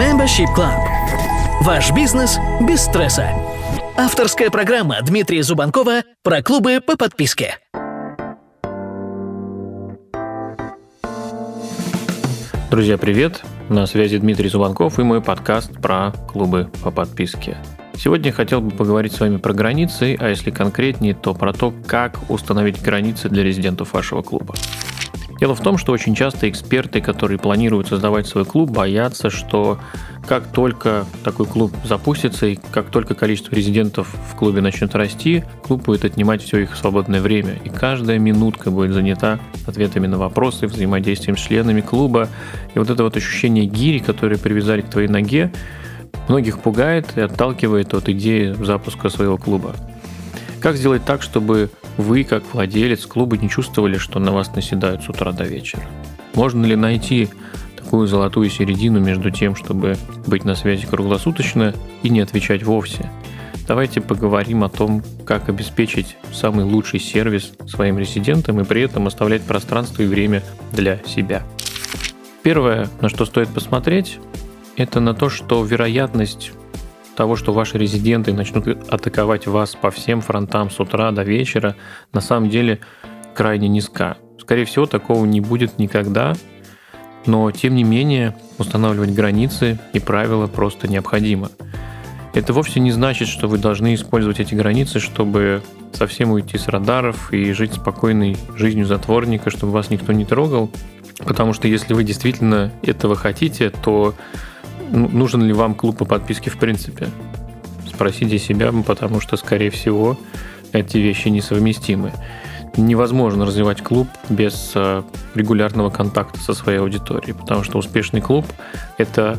Membership Club. Ваш бизнес без стресса. Авторская программа Дмитрия Зубанкова про клубы по подписке. Друзья, привет! На связи Дмитрий Зубанков и мой подкаст про клубы по подписке. Сегодня я хотел бы поговорить с вами про границы, а если конкретнее, то про то, как установить границы для резидентов вашего клуба. Дело в том, что очень часто эксперты, которые планируют создавать свой клуб, боятся, что как только такой клуб запустится и как только количество резидентов в клубе начнет расти, клуб будет отнимать все их свободное время. И каждая минутка будет занята ответами на вопросы, взаимодействием с членами клуба. И вот это вот ощущение гири, которое привязали к твоей ноге, многих пугает и отталкивает от идеи запуска своего клуба. Как сделать так, чтобы вы, как владелец клуба, не чувствовали, что на вас наседают с утра до вечера? Можно ли найти такую золотую середину между тем, чтобы быть на связи круглосуточно и не отвечать вовсе? Давайте поговорим о том, как обеспечить самый лучший сервис своим резидентам и при этом оставлять пространство и время для себя. Первое, на что стоит посмотреть, это на то, что вероятность того, что ваши резиденты начнут атаковать вас по всем фронтам с утра до вечера, на самом деле крайне низка. Скорее всего, такого не будет никогда, но тем не менее устанавливать границы и правила просто необходимо. Это вовсе не значит, что вы должны использовать эти границы, чтобы совсем уйти с радаров и жить спокойной жизнью затворника, чтобы вас никто не трогал. Потому что если вы действительно этого хотите, то нужен ли вам клуб по подписке в принципе? Спросите себя, потому что, скорее всего, эти вещи несовместимы. Невозможно развивать клуб без э, регулярного контакта со своей аудиторией, потому что успешный клуб – это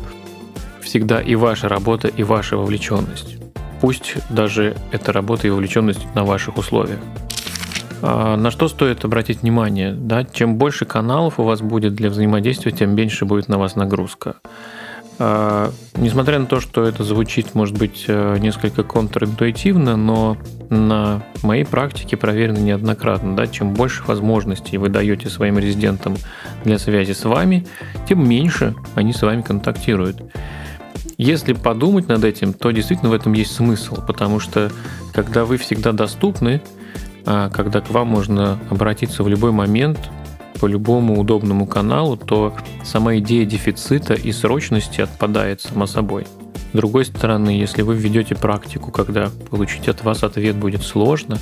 всегда и ваша работа, и ваша вовлеченность. Пусть даже эта работа и вовлеченность на ваших условиях. А на что стоит обратить внимание? Да? Чем больше каналов у вас будет для взаимодействия, тем меньше будет на вас нагрузка. А, несмотря на то, что это звучит, может быть, э, несколько контринтуитивно, но на моей практике проверено неоднократно. Да, чем больше возможностей вы даете своим резидентам для связи с вами, тем меньше они с вами контактируют. Если подумать над этим, то действительно в этом есть смысл, потому что когда вы всегда доступны, а, когда к вам можно обратиться в любой момент, по любому удобному каналу, то сама идея дефицита и срочности отпадает само собой. С другой стороны, если вы введете практику, когда получить от вас ответ будет сложно,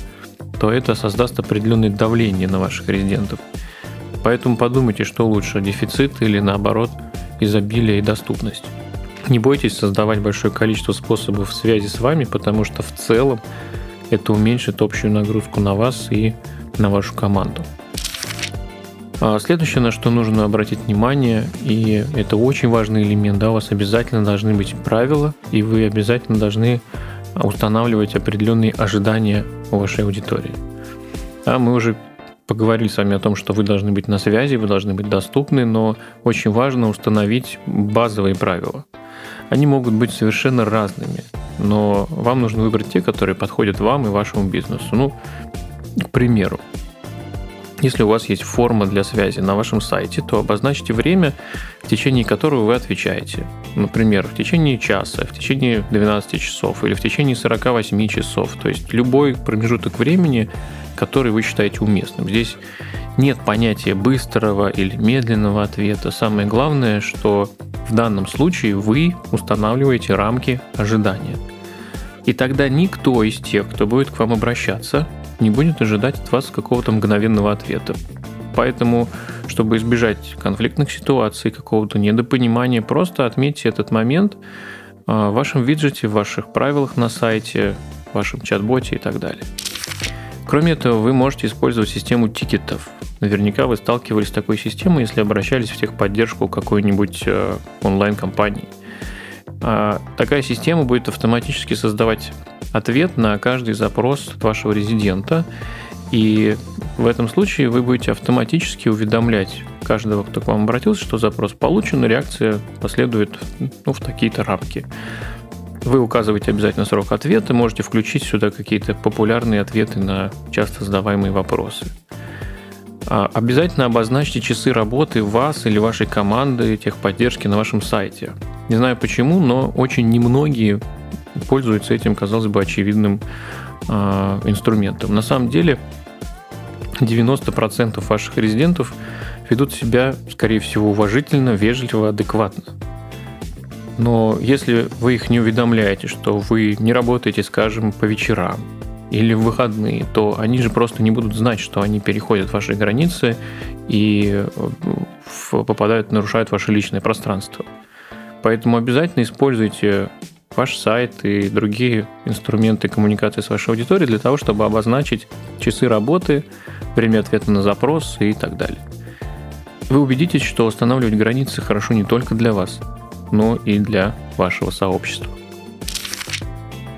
то это создаст определенное давление на ваших резидентов. Поэтому подумайте, что лучше, дефицит или наоборот изобилие и доступность. Не бойтесь создавать большое количество способов связи с вами, потому что в целом это уменьшит общую нагрузку на вас и на вашу команду. А следующее, на что нужно обратить внимание, и это очень важный элемент, да, у вас обязательно должны быть правила, и вы обязательно должны устанавливать определенные ожидания у вашей аудитории. А мы уже поговорили с вами о том, что вы должны быть на связи, вы должны быть доступны, но очень важно установить базовые правила. Они могут быть совершенно разными, но вам нужно выбрать те, которые подходят вам и вашему бизнесу. Ну, к примеру, если у вас есть форма для связи на вашем сайте, то обозначьте время, в течение которого вы отвечаете. Например, в течение часа, в течение 12 часов или в течение 48 часов. То есть любой промежуток времени, который вы считаете уместным. Здесь нет понятия быстрого или медленного ответа. Самое главное, что в данном случае вы устанавливаете рамки ожидания. И тогда никто из тех, кто будет к вам обращаться, не будет ожидать от вас какого-то мгновенного ответа. Поэтому, чтобы избежать конфликтных ситуаций, какого-то недопонимания, просто отметьте этот момент а, в вашем виджете, в ваших правилах на сайте, в вашем чат-боте и так далее. Кроме этого, вы можете использовать систему тикетов. Наверняка вы сталкивались с такой системой, если обращались в техподдержку какой-нибудь э, онлайн-компании. А, такая система будет автоматически создавать ответ на каждый запрос вашего резидента. И в этом случае вы будете автоматически уведомлять каждого, кто к вам обратился, что запрос получен, и реакция последует ну, в такие-то рамки. Вы указываете обязательно срок ответа, можете включить сюда какие-то популярные ответы на часто задаваемые вопросы. А, обязательно обозначьте часы работы вас или вашей команды техподдержки на вашем сайте. Не знаю почему, но очень немногие пользуются этим, казалось бы, очевидным э, инструментом. На самом деле 90% ваших резидентов ведут себя, скорее всего, уважительно, вежливо, адекватно. Но если вы их не уведомляете, что вы не работаете, скажем, по вечерам или в выходные, то они же просто не будут знать, что они переходят ваши границы и э, попадают, нарушают ваше личное пространство. Поэтому обязательно используйте ваш сайт и другие инструменты коммуникации с вашей аудиторией для того, чтобы обозначить часы работы, время ответа на запрос и так далее. Вы убедитесь, что устанавливать границы хорошо не только для вас, но и для вашего сообщества.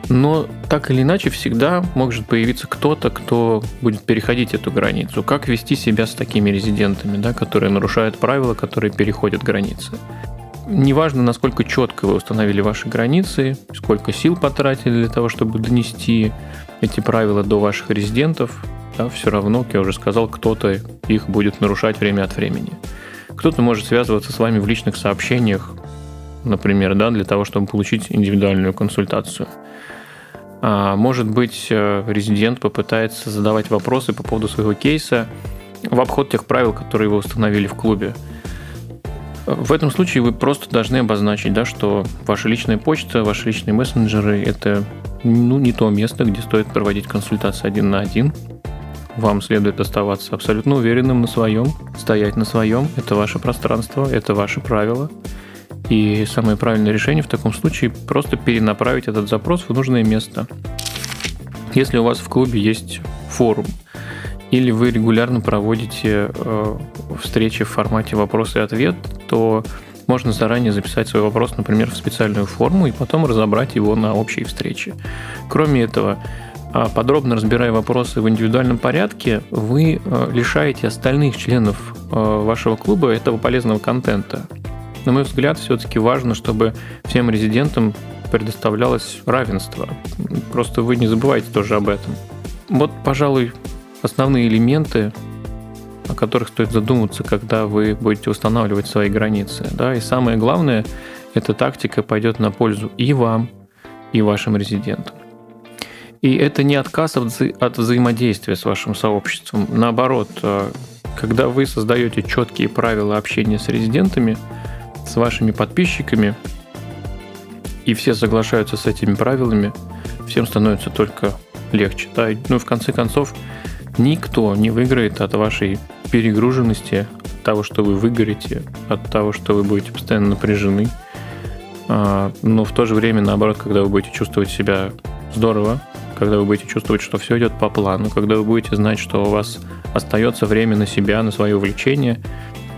Но так или иначе всегда может появиться кто-то, кто будет переходить эту границу. Как вести себя с такими резидентами, да, которые нарушают правила, которые переходят границы. Неважно, насколько четко вы установили ваши границы, сколько сил потратили для того, чтобы донести эти правила до ваших резидентов, да, все равно, как я уже сказал, кто-то их будет нарушать время от времени. Кто-то может связываться с вами в личных сообщениях, например, да, для того, чтобы получить индивидуальную консультацию. А, может быть, э, резидент попытается задавать вопросы по поводу своего кейса в обход тех правил, которые вы установили в клубе. В этом случае вы просто должны обозначить, да, что ваша личная почта, ваши личные мессенджеры – это ну, не то место, где стоит проводить консультации один на один. Вам следует оставаться абсолютно уверенным на своем, стоять на своем. Это ваше пространство, это ваши правила. И самое правильное решение в таком случае – просто перенаправить этот запрос в нужное место. Если у вас в клубе есть форум – или вы регулярно проводите э, встречи в формате вопрос и ответ, то можно заранее записать свой вопрос, например, в специальную форму и потом разобрать его на общей встрече. Кроме этого, а, подробно разбирая вопросы в индивидуальном порядке, вы э, лишаете остальных членов э, вашего клуба этого полезного контента. На мой взгляд, все-таки важно, чтобы всем резидентам предоставлялось равенство. Просто вы не забывайте тоже об этом. Вот, пожалуй, основные элементы, о которых стоит задуматься, когда вы будете устанавливать свои границы. Да? И самое главное, эта тактика пойдет на пользу и вам, и вашим резидентам. И это не отказ от, вза- от взаимодействия с вашим сообществом. Наоборот, э, когда вы создаете четкие правила общения с резидентами, с вашими подписчиками, и все соглашаются с этими правилами, всем становится только легче. Да? Ну, в конце концов, Никто не выиграет от вашей перегруженности, от того, что вы выгорите, от того, что вы будете постоянно напряжены. А, но в то же время, наоборот, когда вы будете чувствовать себя здорово, когда вы будете чувствовать, что все идет по плану, когда вы будете знать, что у вас остается время на себя, на свое увлечение,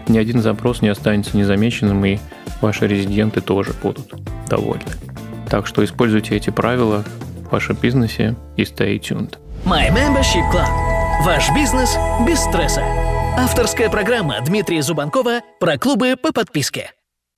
ни один запрос не останется незамеченным, и ваши резиденты тоже будут довольны. Так что используйте эти правила в вашем бизнесе и stay tuned. My Membership Club Ваш бизнес без стресса. Авторская программа Дмитрия Зубанкова про клубы по подписке.